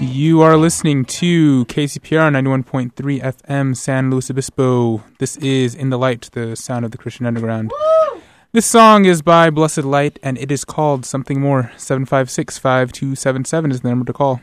You are listening to KCPR 91.3 FM San Luis Obispo. This is In the Light, the sound of the Christian Underground. Woo! This song is by Blessed Light and it is called Something More. 756 5277 is the number to call.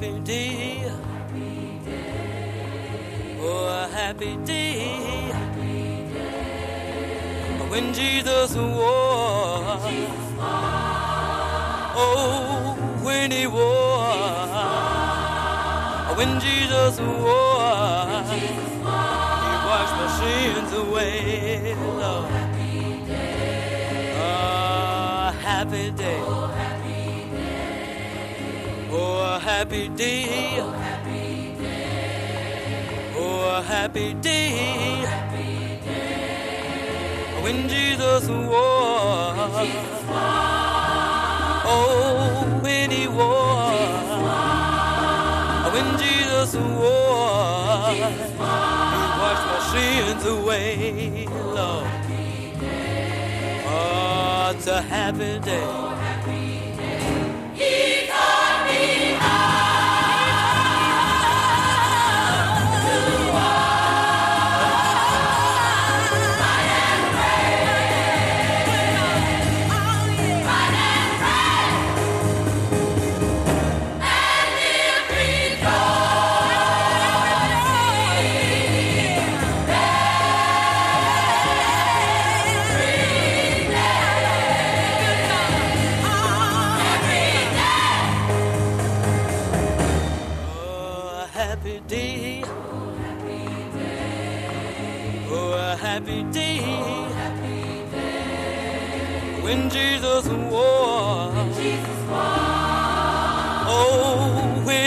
happy day. Oh, a happy day. When Jesus walks, Oh, when he was. When Jesus walks, He washed my sins away. Oh, happy day. Oh, happy day a happy day. Oh, happy day. Oh, a happy day. Oh, happy day. When Jesus was. When Oh, when he was. When Jesus was. He washed my sins away, Lord. Oh, it's a happy day.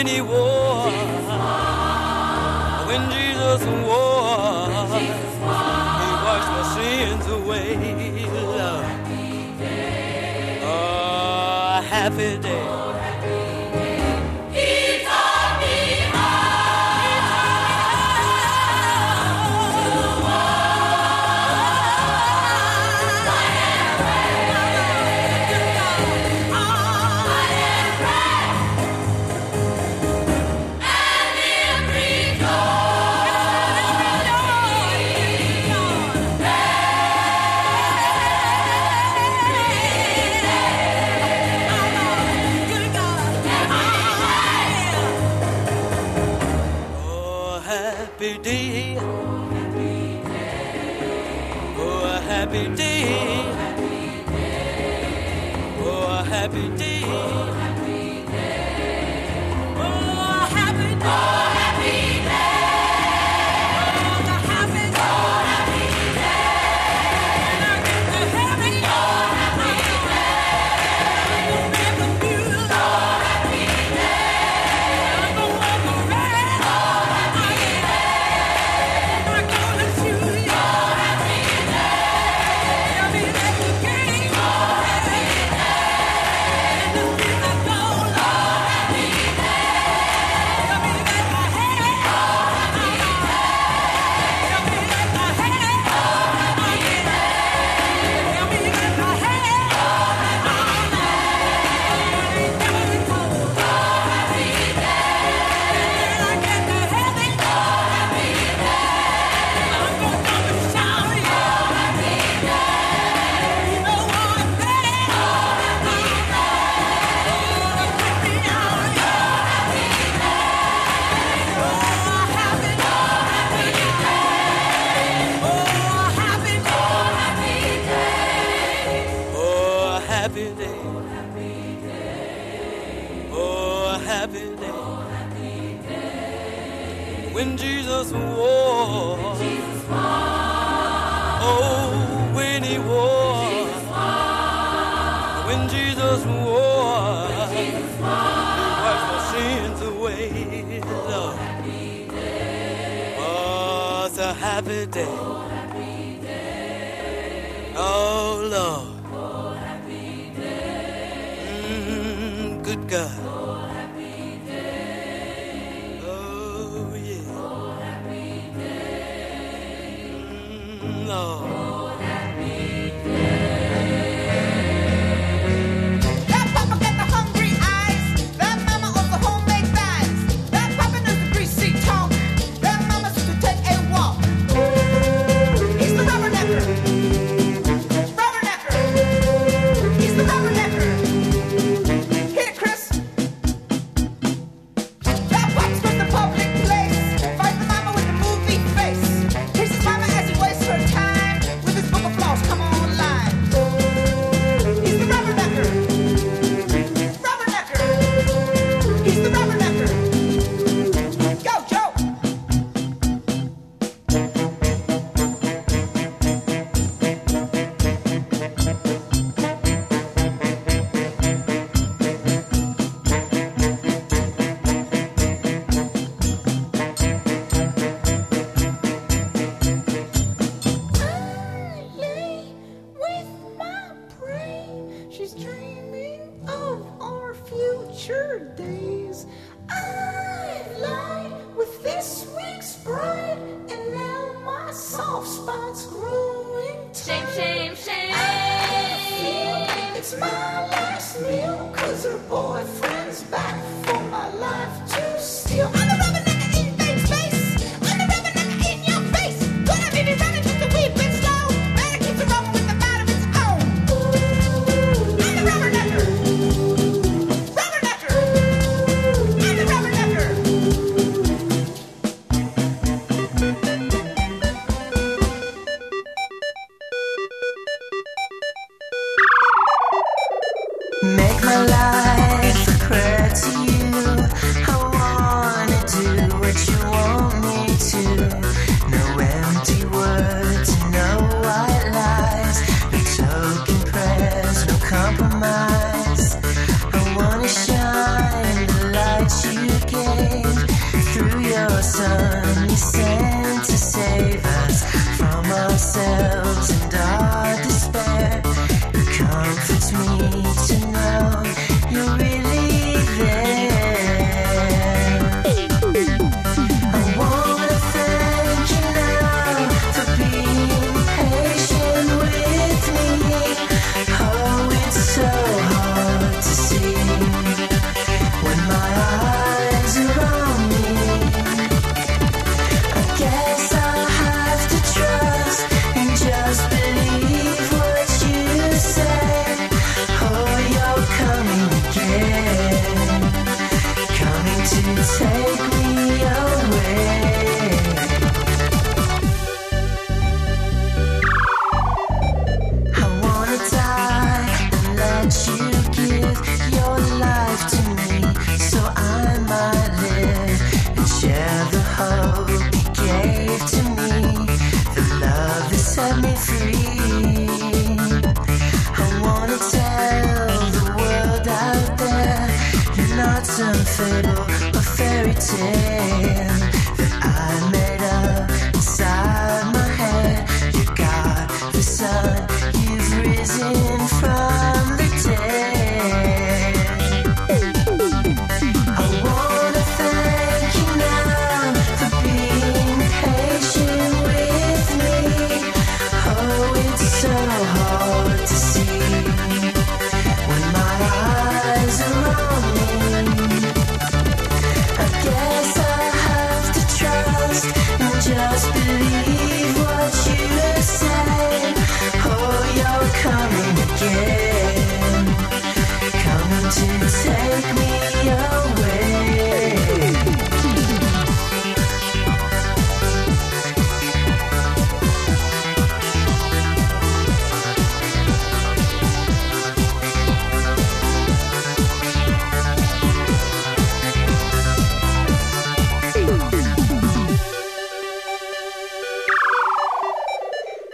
any war. When Jesus wore, He washed my sins away. Oh, happy day.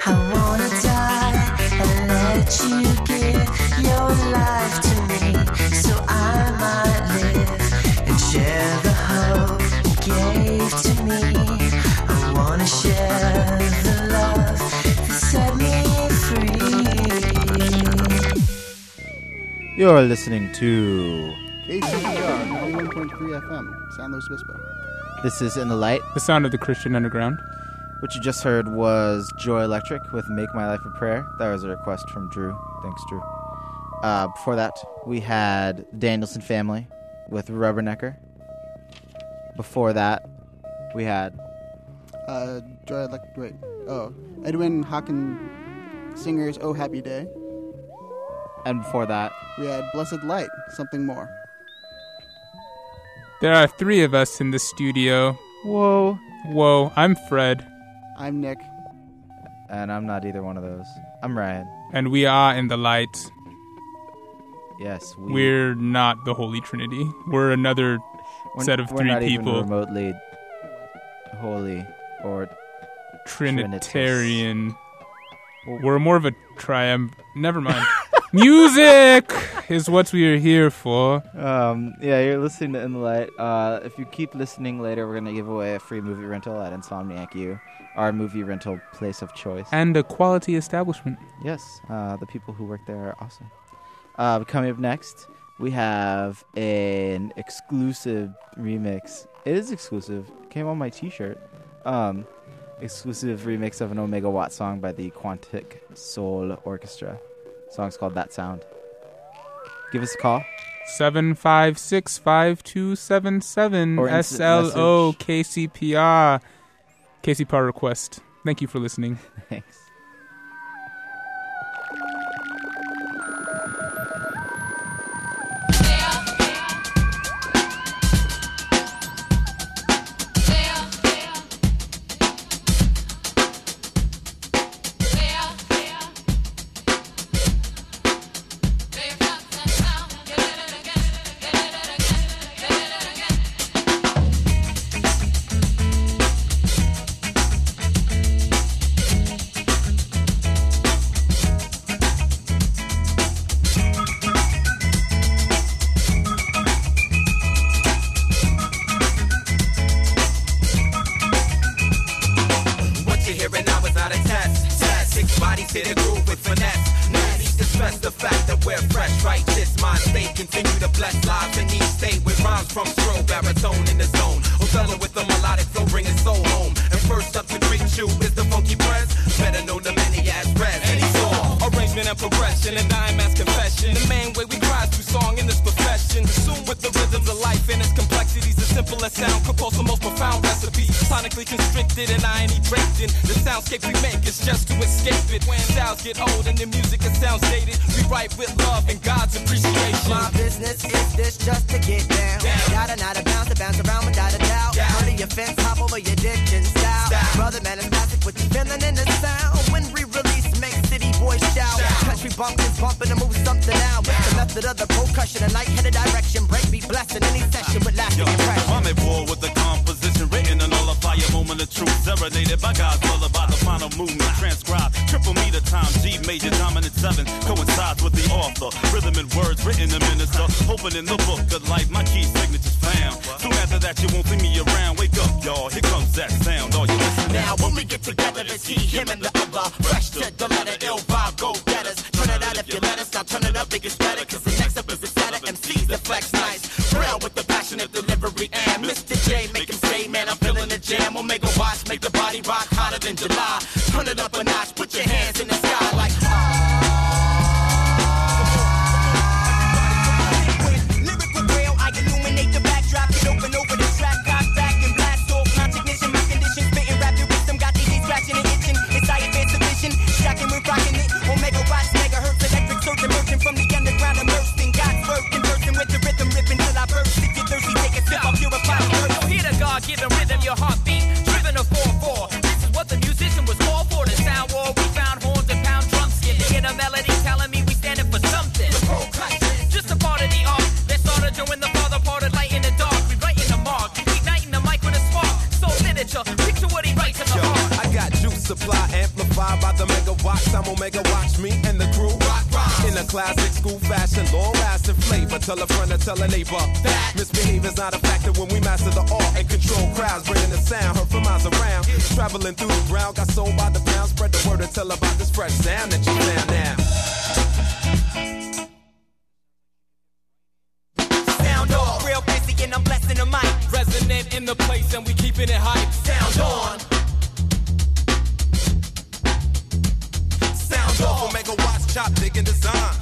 I wanna die and let you give your life to me so I might live and share the hope you gave to me. I wanna share the love that set me free. You're listening to KCPR 91.3 FM, San Luis Obispo. This is In the Light. The sound of the Christian underground. What you just heard was Joy Electric with Make My Life a Prayer. That was a request from Drew. Thanks, Drew. Uh, before that, we had Danielson Famile with Rubbernecker. Before that, we had Uh, Joy Elect- wait, oh, Edwin Hawkins Singer's Oh Happy Day. and before that, We had Blessed Light, something more. There are three of us in the studio. whoa, Whoa, I'm Fred, I'm Nick. and I'm not either one of those. I'm Ryan. and we are in the light. Yes, we, We're not the Holy Trinity. We're another we're- set of we're three not even people. remotely holy or Trinitarian. We're more of a triumph. Never mind. Music is what we are here for. Um, yeah, you're listening to In the Light. Uh, if you keep listening later, we're gonna give away a free movie rental at Insomniac U, our movie rental place of choice. And a quality establishment. yes, uh, the people who work there are awesome. Uh, coming up next, we have an exclusive remix. It is exclusive. It came on my T-shirt. Um, exclusive remix of an Omega Watts song by the Quantic Soul Orchestra. Song's called That Sound. Give us a call. Seven five six five two seven seven Or S instant L O. KCPR. KCPR request. Thank you for listening. Thanks. Mommy war with the composition written and nullify a moment of truth. Serenaded by God's brother by the final movement. Transcribed triple meter time G major dominant seven coincides with the author. Rhythm and words written to minister. Open in the book of life, my key signature's found. Soon after that, you won't see me around. Wake up, y'all. Here comes that sound. Are you listening? Now when we get together to see him and the July Tell a friend a neighbor that misbehavior's not a factor when we master the art and control crowds, bringing the sound heard from miles around. Traveling through the ground, got sold by the pound. Spread the word and tell about this fresh sound that you found now. Sound off, real busy and I'm blessing the mic. Resonant in the place and we keeping it hype. Sound on. Sound off, Omega Watts, chop, digging design.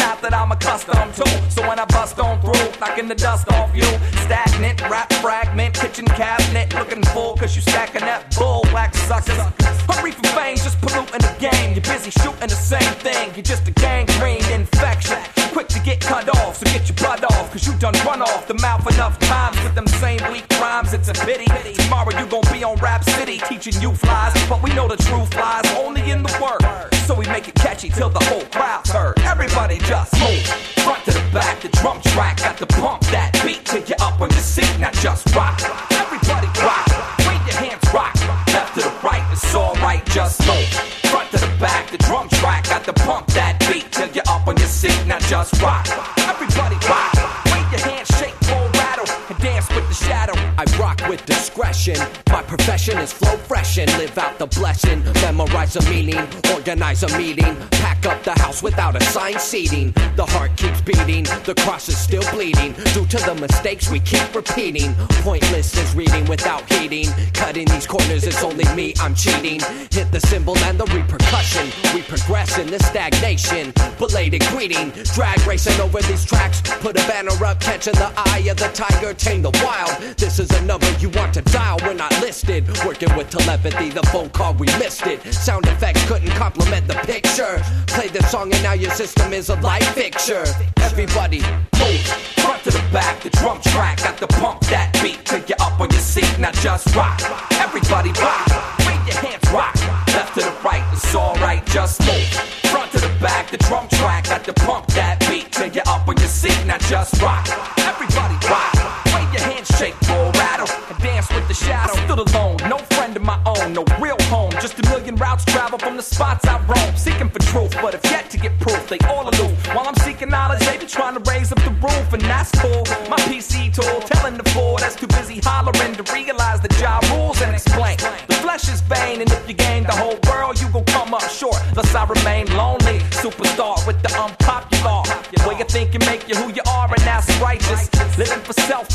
Out that I'm accustomed to. So when I bust on through, knocking the dust off you, stagnant, rap fragment, kitchen cabinet, looking full cause you stacking that bull, wax suckers. Hurry for fame, just polluting the game. You're busy shooting the same thing, you're just a gangrene infection. Quick to get cut off, so get your blood off, cause you done run off the mouth enough times with them same weak rhymes. It's a pity. Tomorrow you gon' be on Rap City teaching you flies, but we know the truth lies only in the word. So we make it catchy till the whole crowd's heard. Everybody just move. Front to the back, the drum track got to pump that beat till you up on your seat, not just rock. Alright, just move. Front to the back, the drum track got to pump that beat till you're up on your seat, Now just rock. With the discretion. My profession is flow fresh and live out the blessing. Memorize a meaning, organize a meeting, pack up the house without assigned seating. The heart keeps beating, the cross is still bleeding due to the mistakes we keep repeating. Pointless is reading without heeding. Cutting these corners, it's only me, I'm cheating. Hit the symbol and the repercussion. We progress in this stagnation. Belated greeting, drag racing over these tracks. Put a banner up, catching the eye of the tiger, tame the wild. This is a number you want to dial, we're not listed. Working with telepathy, the phone call we missed it. Sound effects couldn't complement the picture. Play the song and now your system is a light fixture. Everybody, move front to the back, the drum track got the pump that beat till you up on your seat. Now just rock. Everybody rock. Wave your hands rock. Left to the right, it's alright, just move. Front to the back, the drum track got the pump that beat till you up on your seat. Now just rock. Everybody rock. Wave your hands shake, roll, rattle, and dance with the shadow. Stood alone, no friend of my own, no real home. Just a million routes travel from the spots I roam, seeking for truth, but have yet to get proof. They all aloof. While I'm seeking knowledge, they be trying to raise up the roof, and that's cool. My PC tool telling the fool that's too busy hollering to realize the job rules and explain. The flesh is vain, and if you gain the whole world, you gon' come up short. Thus I remain lonely, superstar with the unpopular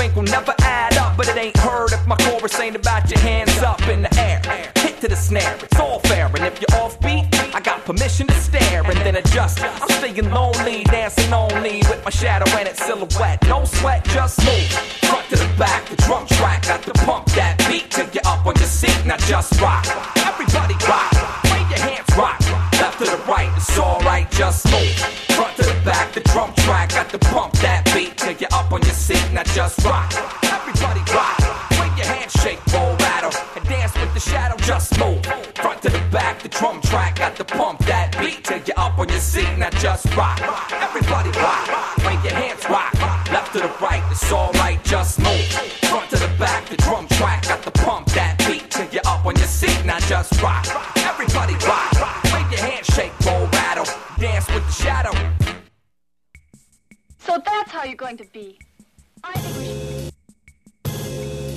self ain't never add up, but it ain't heard if my chorus ain't about your hands up in the air. Hit to the snare, it's all fair, and if you're offbeat, I got permission to stare and then adjust. I'm staying lonely, dancing only with my shadow and its silhouette. No sweat, just move. Front to the back, the drum track got the pump that beat till you're up on your seat. Now just rock. Everybody rock. Wave your hands rock. Left to the right, it's alright, just move. Front to the back, the drum track got the pump just rock. Everybody rock. Wave your hands shake, roll, rattle, and dance with the shadow. Just move. Front to the back, the drum track got the pump that beat till you up on your seat. Now just rock. Everybody rock. Wave your hands rock. Left to the right, it's alright, just move. Front to the back, the drum track got the pump that beat till you up on your seat. Now just rock. Everybody rock. Wave your hands shake, roll, rattle, dance with the shadow. So that's how you're going to be. I think we should.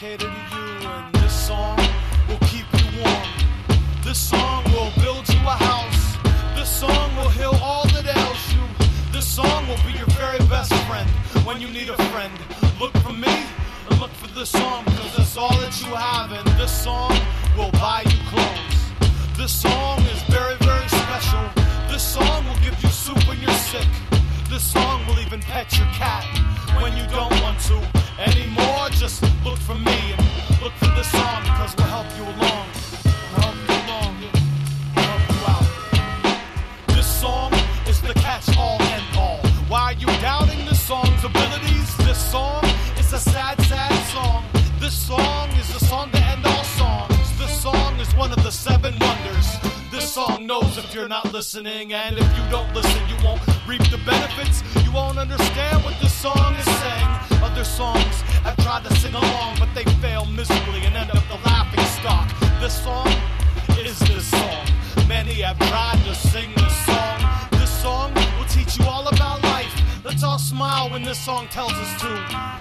Dedicated listening, and if you don't listen, you won't reap the benefits. You won't understand what this song is saying. Other songs have tried to sing along, but they fail miserably and end up the laughing stock. This song is this song. Many have tried to sing this song. This song will teach you all about life. Let's all smile when this song tells us to.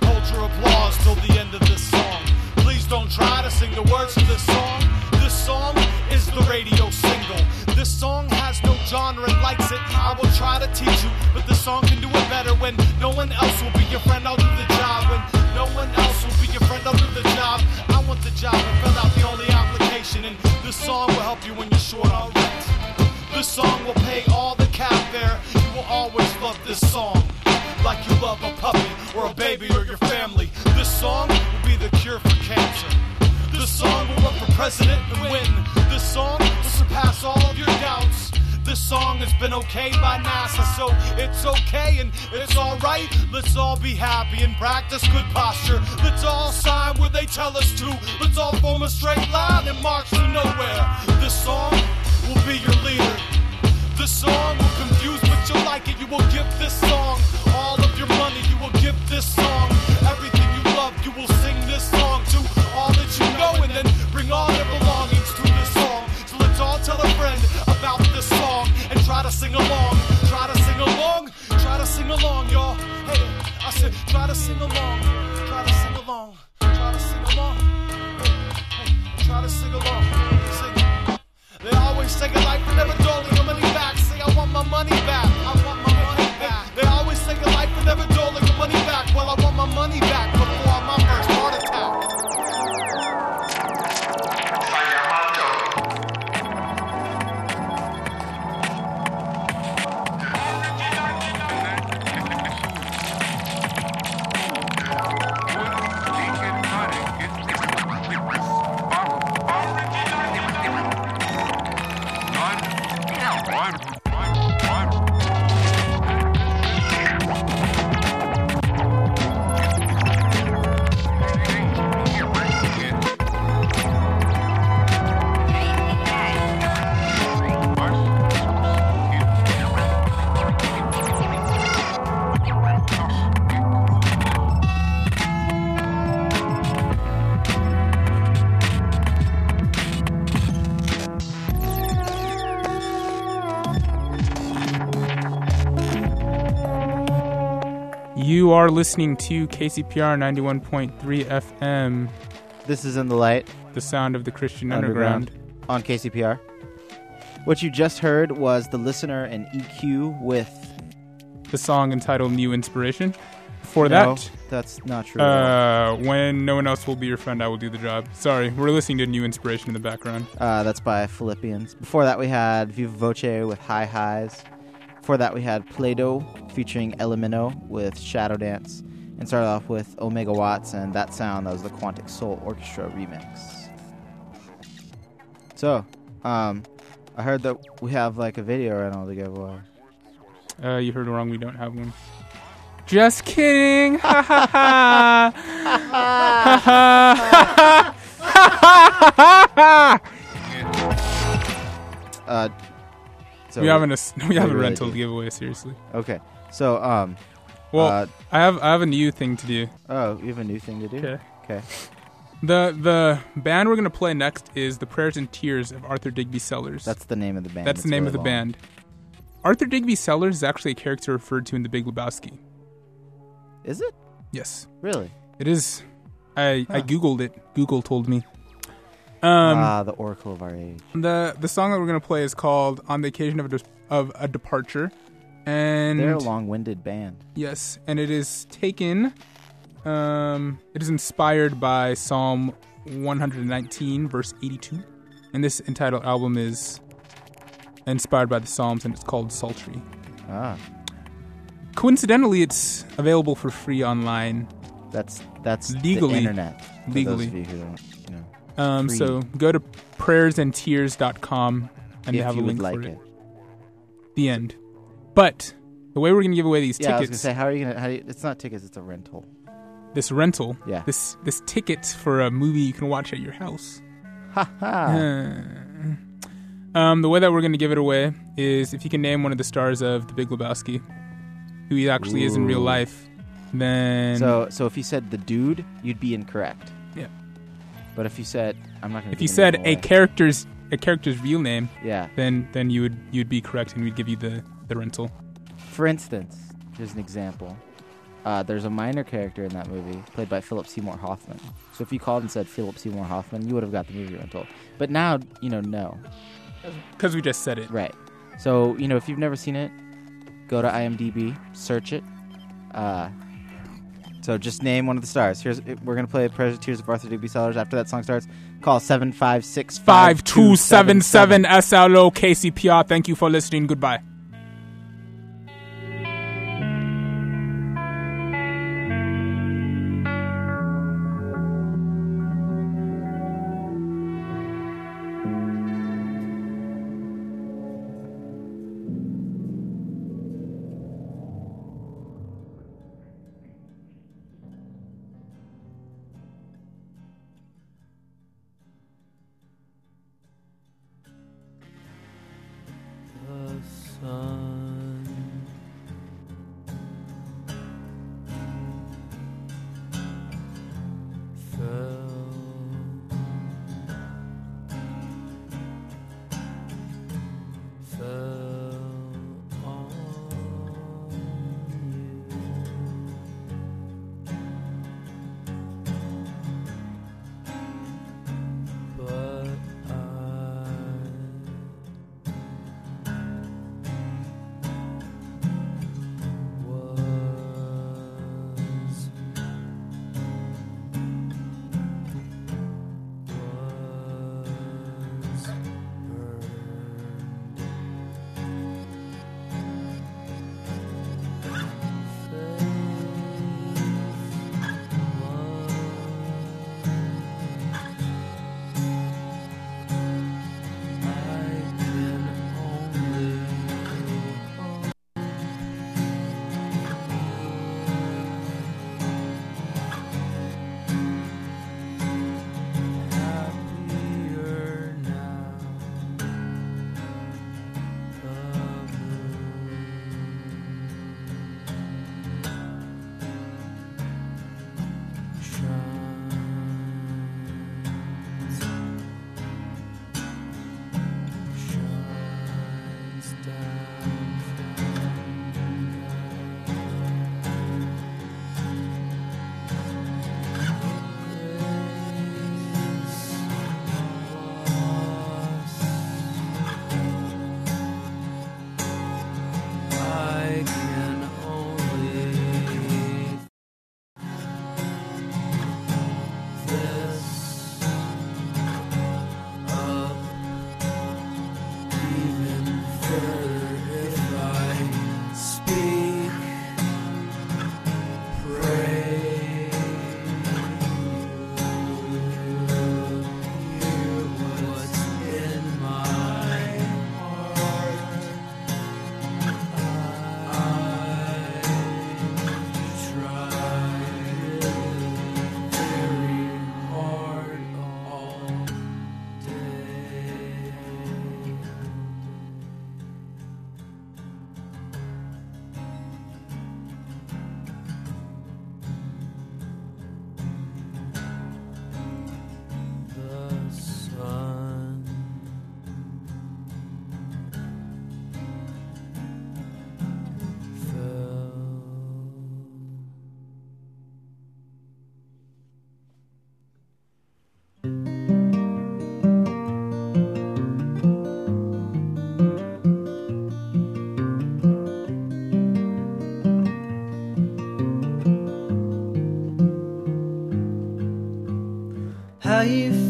Hold your applause till the end of this song. Please don't try to sing the words to this song. This song is the radio single. This song has no genre and likes it. I will try to teach you, but this song can do it better when no one else will be your friend. I'll do the job when no one else will be your friend. I'll do the job. I want the job and fill out the only application. And this song will help you when you're short on rent. This song will pay all the cab fare. You will always love this song. Like you love a puppy or a baby or your family. This song will be the cure for cancer. This song will run for president and win. This song will surpass all of your doubts. This song has been okay by NASA, so it's okay and it's alright. Let's all be happy and practice good posture. Let's all sign where they tell us to. Let's all form a straight line and march to nowhere. This song will be your leader. This song will confuse, but you'll like it. You will give this song all of your money. You will give this song try to sing along. Try to sing along. Try to sing along, y'all. Hey, I said, try to sing along. Try to sing along. Try to sing along. Hey, hey, try to sing along. Sing. They always say a life for never doling your money back. Say I want my money back. I want my money back. They always say a life for never doling your money back. Well, I want my money back You are listening to KCPR 91.3 FM, This is in the light. the sound of the Christian Underground. on KCPR. What you just heard was the listener and EQ with The song entitled New Inspiration. For No, that, that's not true. uh, when no one else will be your friend, I will do the job. Sorry, we're listening to New Inspiration in the background. Uh, that's by Philippians. Before that, we had Viva Voce with High Highs. Before that, we had Playdough featuring Elemento with Shadow Dance. And started off with Omega Watts and That Sound. That was the Quantic Soul Orchestra remix. So, um, I heard that we have like a video rental to give away. Uh, you heard wrong. We don't have one. Just kidding. Ha ha ha. Ha ha. Ha ha ha. Uh, so we have ass- we have a really rental do. to give away. Seriously. Okay. So, um, Well, uh, I have I have a new thing to do. oh, you have a new thing to do? Okay. Okay. The the band we're gonna play next is the Prayers and Tears of Arthur Digby Sellers. That's the name of the band. That's the name really of the long. band. Arthur Digby Sellers is actually a character referred to in The Big Lebowski. Is it? Yes. Really? It is. I I googled it. Google told me. Um, ah, the oracle of our age. the the song that we're gonna play is called "On the Occasion of a, Dis- of a Departure," and They're a long-winded band. yes, and it is taken. Um, it is inspired by Psalm 119, verse 82, and this entitled album is inspired by the Psalms, and it's called "Psalter." Ah, Coincidentally, it's available for free online. that's that's Legally. the internet. Legally. Um, so go to prayersandtears.com and if have a link like for it. it. The end. But the way we're going to give away these Yeah, I was gonna say, how are you? Do you, it's not tickets; it's a rental. this rental, Yeah. this this ticket for a movie you can watch at your house. Ha ha. um, the way that we're going to give it away is if you can name one of the stars of The Big Lebowski, who he actually is in real life, then So, so if you said the dude, you'd be incorrect. Yeah. But if you said, I'm not gonna. if you said a away. character's a character's real name, Yeah. then then you would you'd be correct and we'd give you the the rental. For instance, here's an example. Uh, there's a minor character in that movie played by Philip Seymour Hoffman. So if you called and said Philip Seymour Hoffman, you would have got the movie rental. But now, you know, no. Because we just said it. Right. So, you know, if you've never seen it, go to IMDb, search it. Uh, so just name one of the stars. Here's we're gonna play "Prayers and Tears of Arthur Digby Sellers." After that song starts, call seven five six Five two seven seven SLO KCPR. Thank you for listening. Goodbye.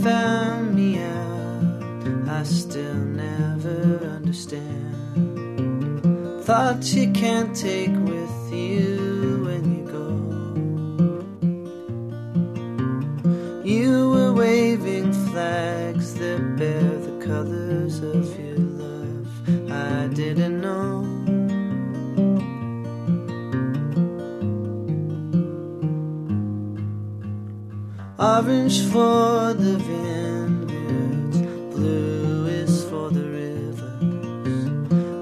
found me out, I still never understand. Thoughts you can't take with Orange for the vineyards, blue is for the rivers,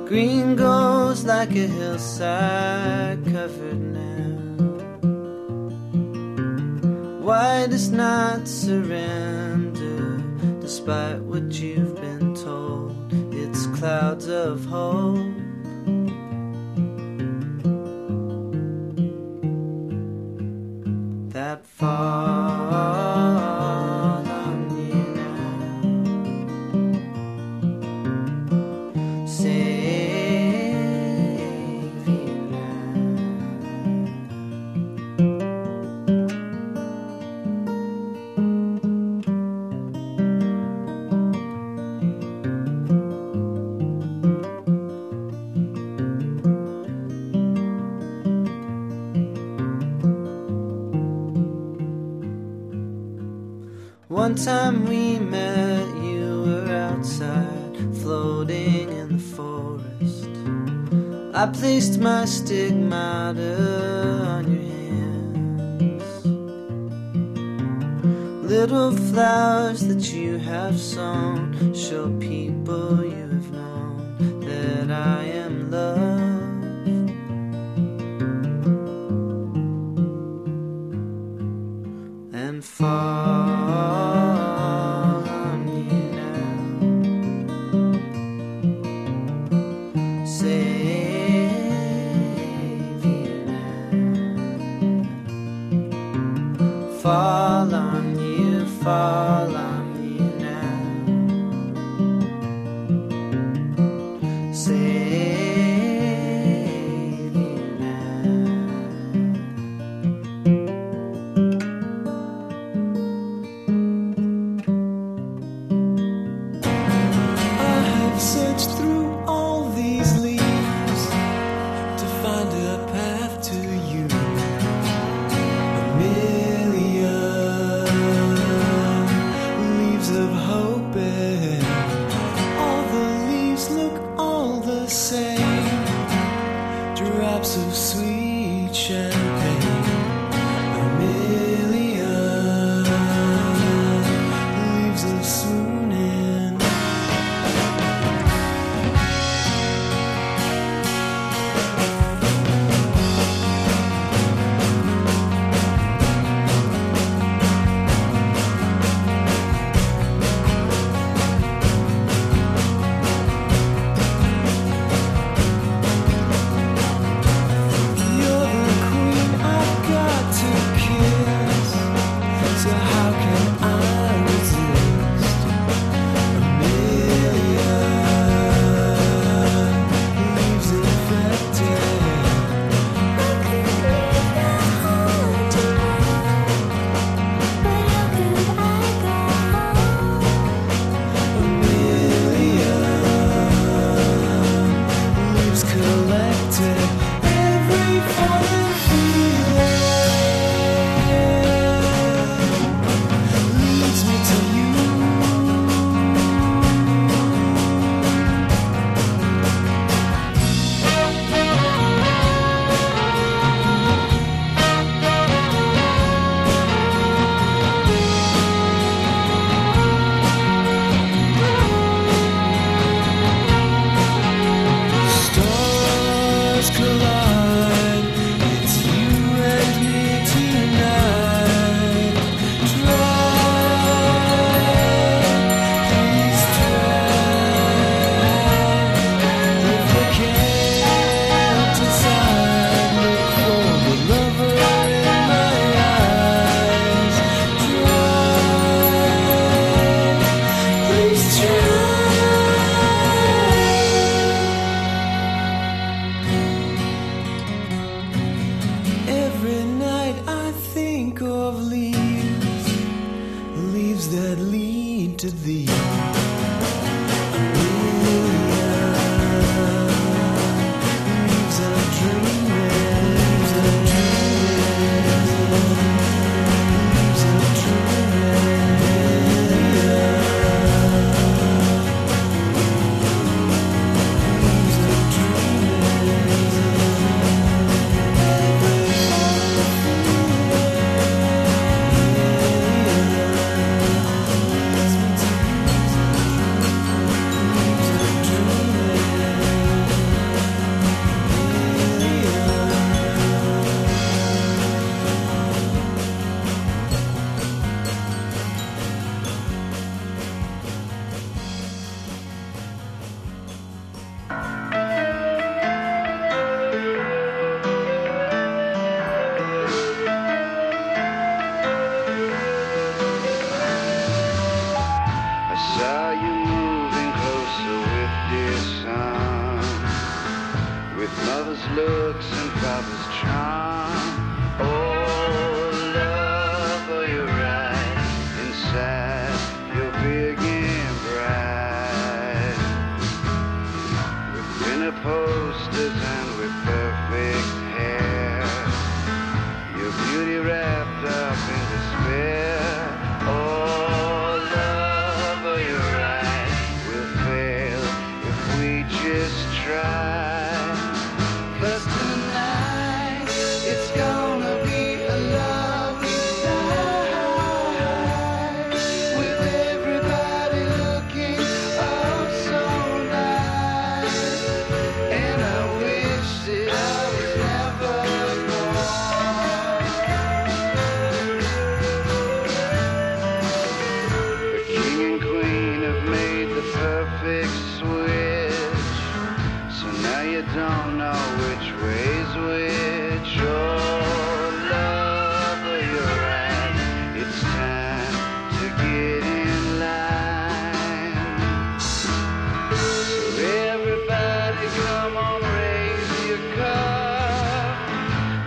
green goes like a hillside covered now. White is not surrender, despite what you've been told. It's clouds of hope.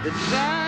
The time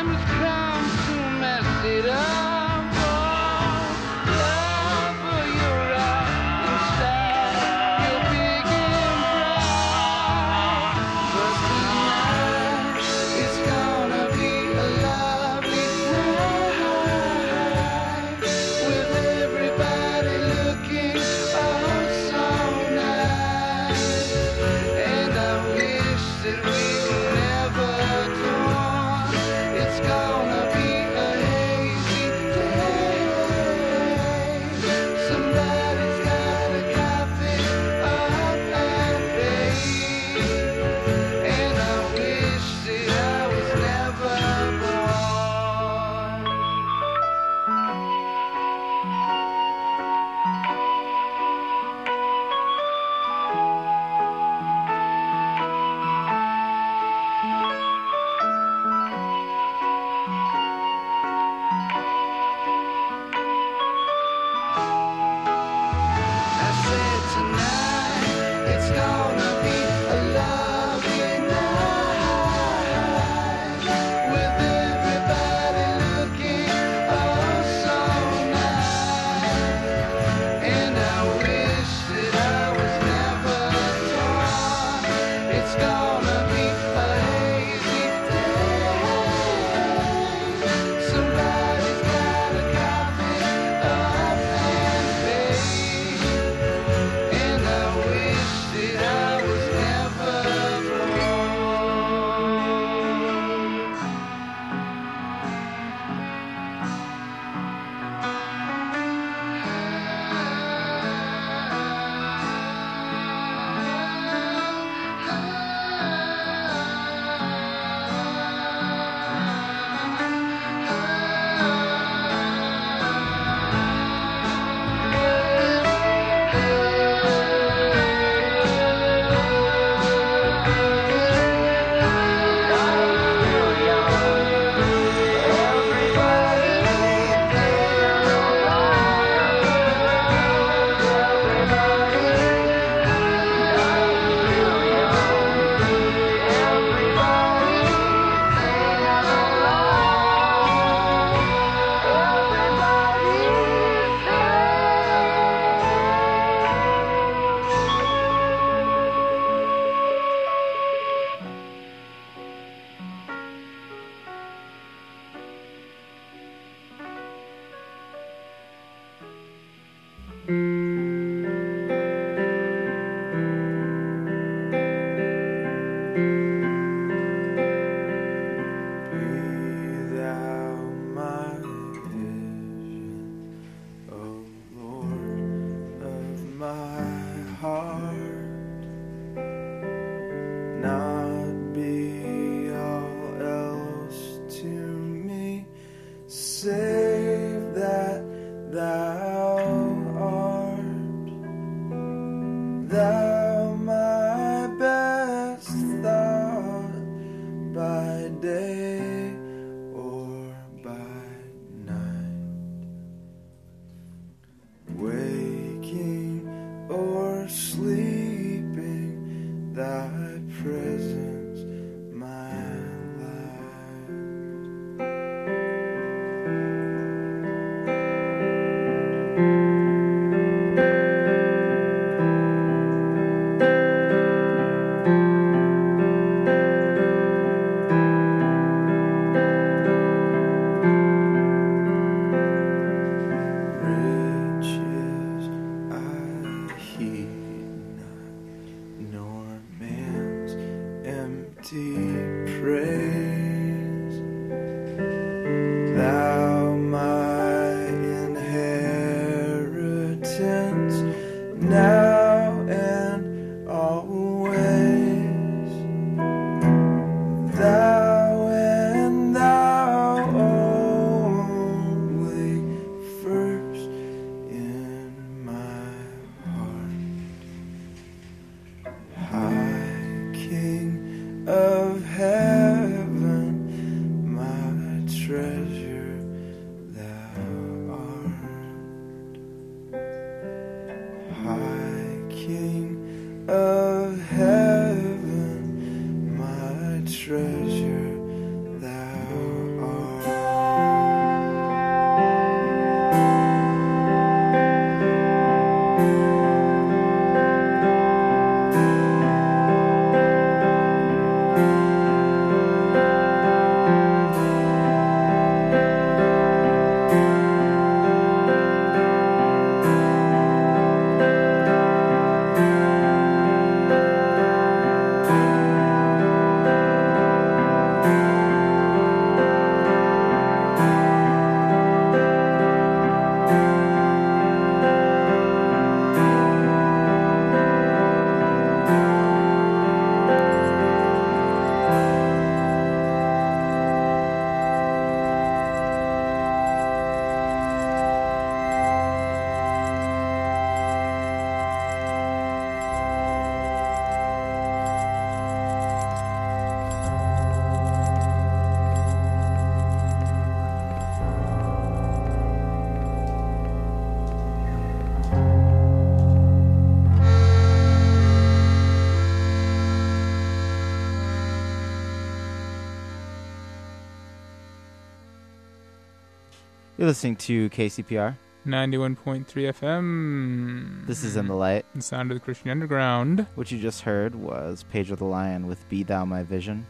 You're listening to KCPR. 91.3 FM. This is In the Light. The sound of the Christian Underground. What you just heard was Pedro the Lion with Be Thou My Vision.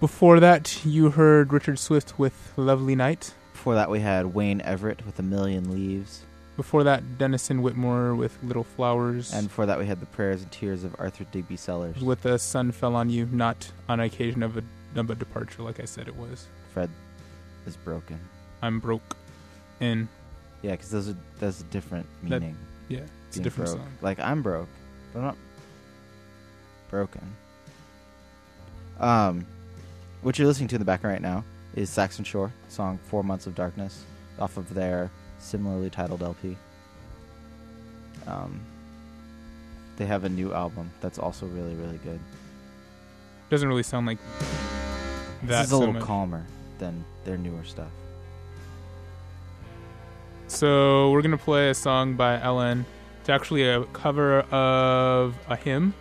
Before that, you heard Richard Swift with Lovely Night. Before that, we had Wayne Everett with A Million Leaves. Before that, Denison Witmer with Little Flowers. And before that, we had The Prayers and Tears of Arthur Digby Sellers. with the sun fell on you, not on occasion of a, of a departure, like I said it was. Fred is broken. I'm broke. In. Yeah, because those are that's a different That- meaning. yeah, it's a Being different broke. song. Like I'm broke, but I'm not broken. Um, what you're listening to in the background right now is Saxon Shore song Four Months of Darkness off of their similarly titled LP. Um, they have a new album that's also really really good. Doesn't really sound like that. this is a so little much. calmer than their newer stuff. So we're gonna play a song by Ellen. It's actually a cover of a hymn,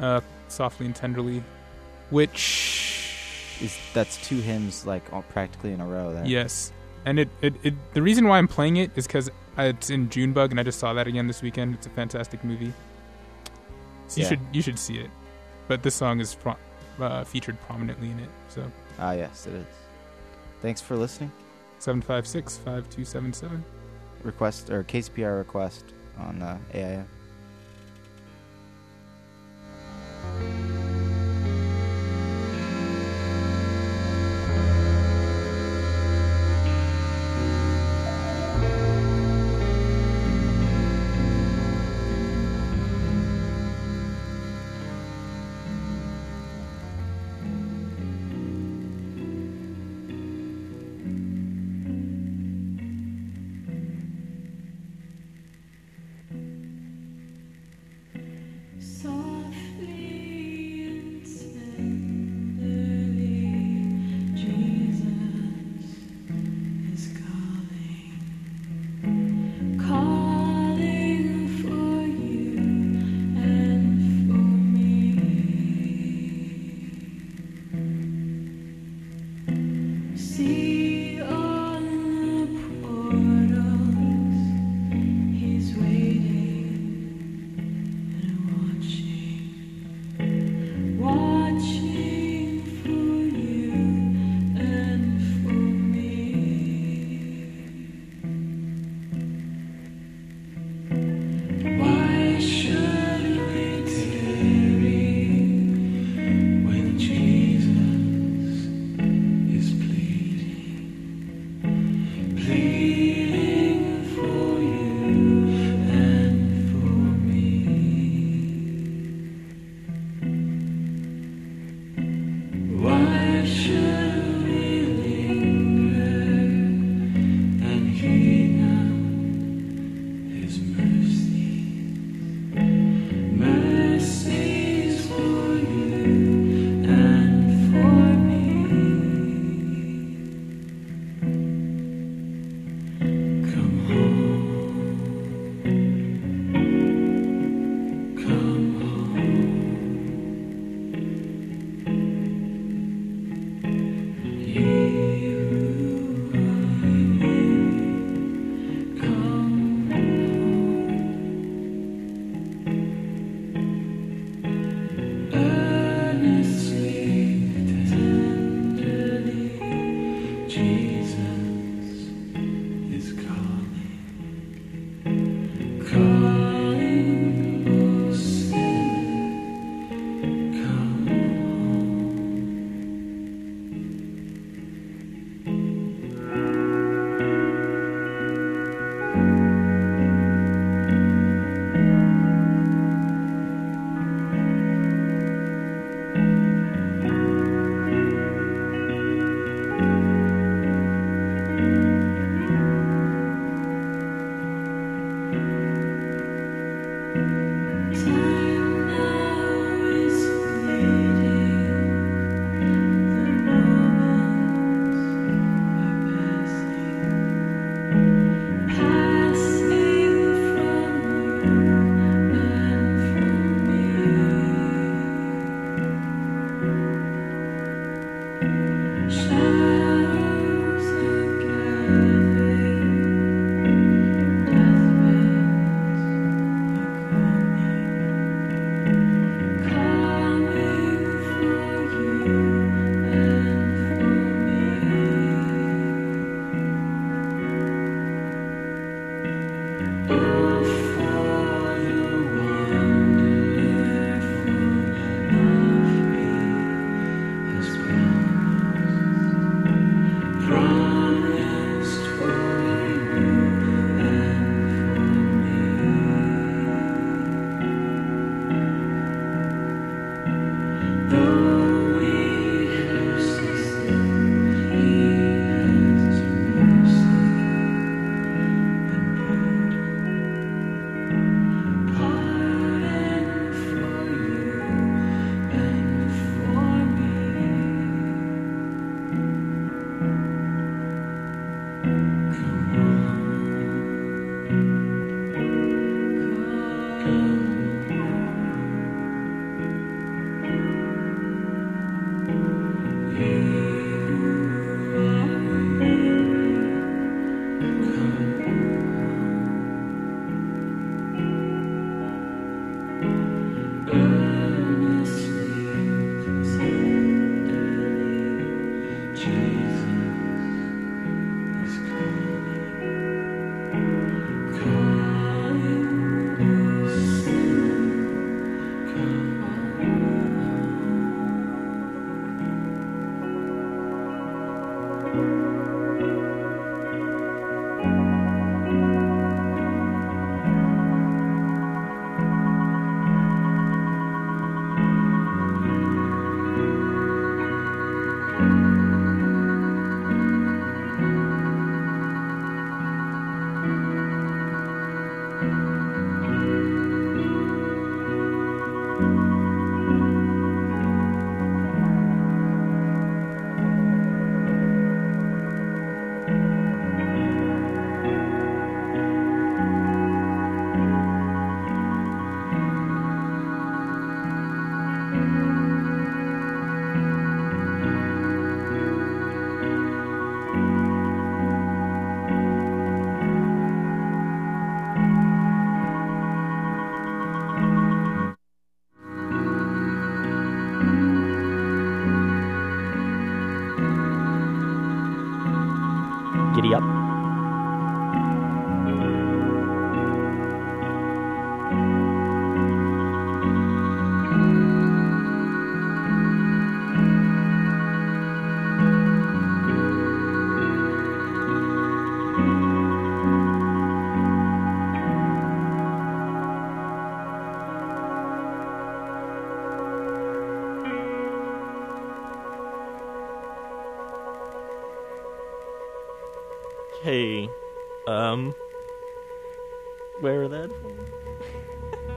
uh, "Softly and Tenderly," which is that's two hymns like all practically in a row. There. Yes, and it, it, it the reason why I'm playing it is because it's in Junebug, and I just saw that again this weekend. It's a fantastic movie. So you Yeah. should you should see it. But this song is pro- uh, featured prominently in it. So Ah, yes, it is. Thanks for listening. 756 5277. Request or KCPR request on uh.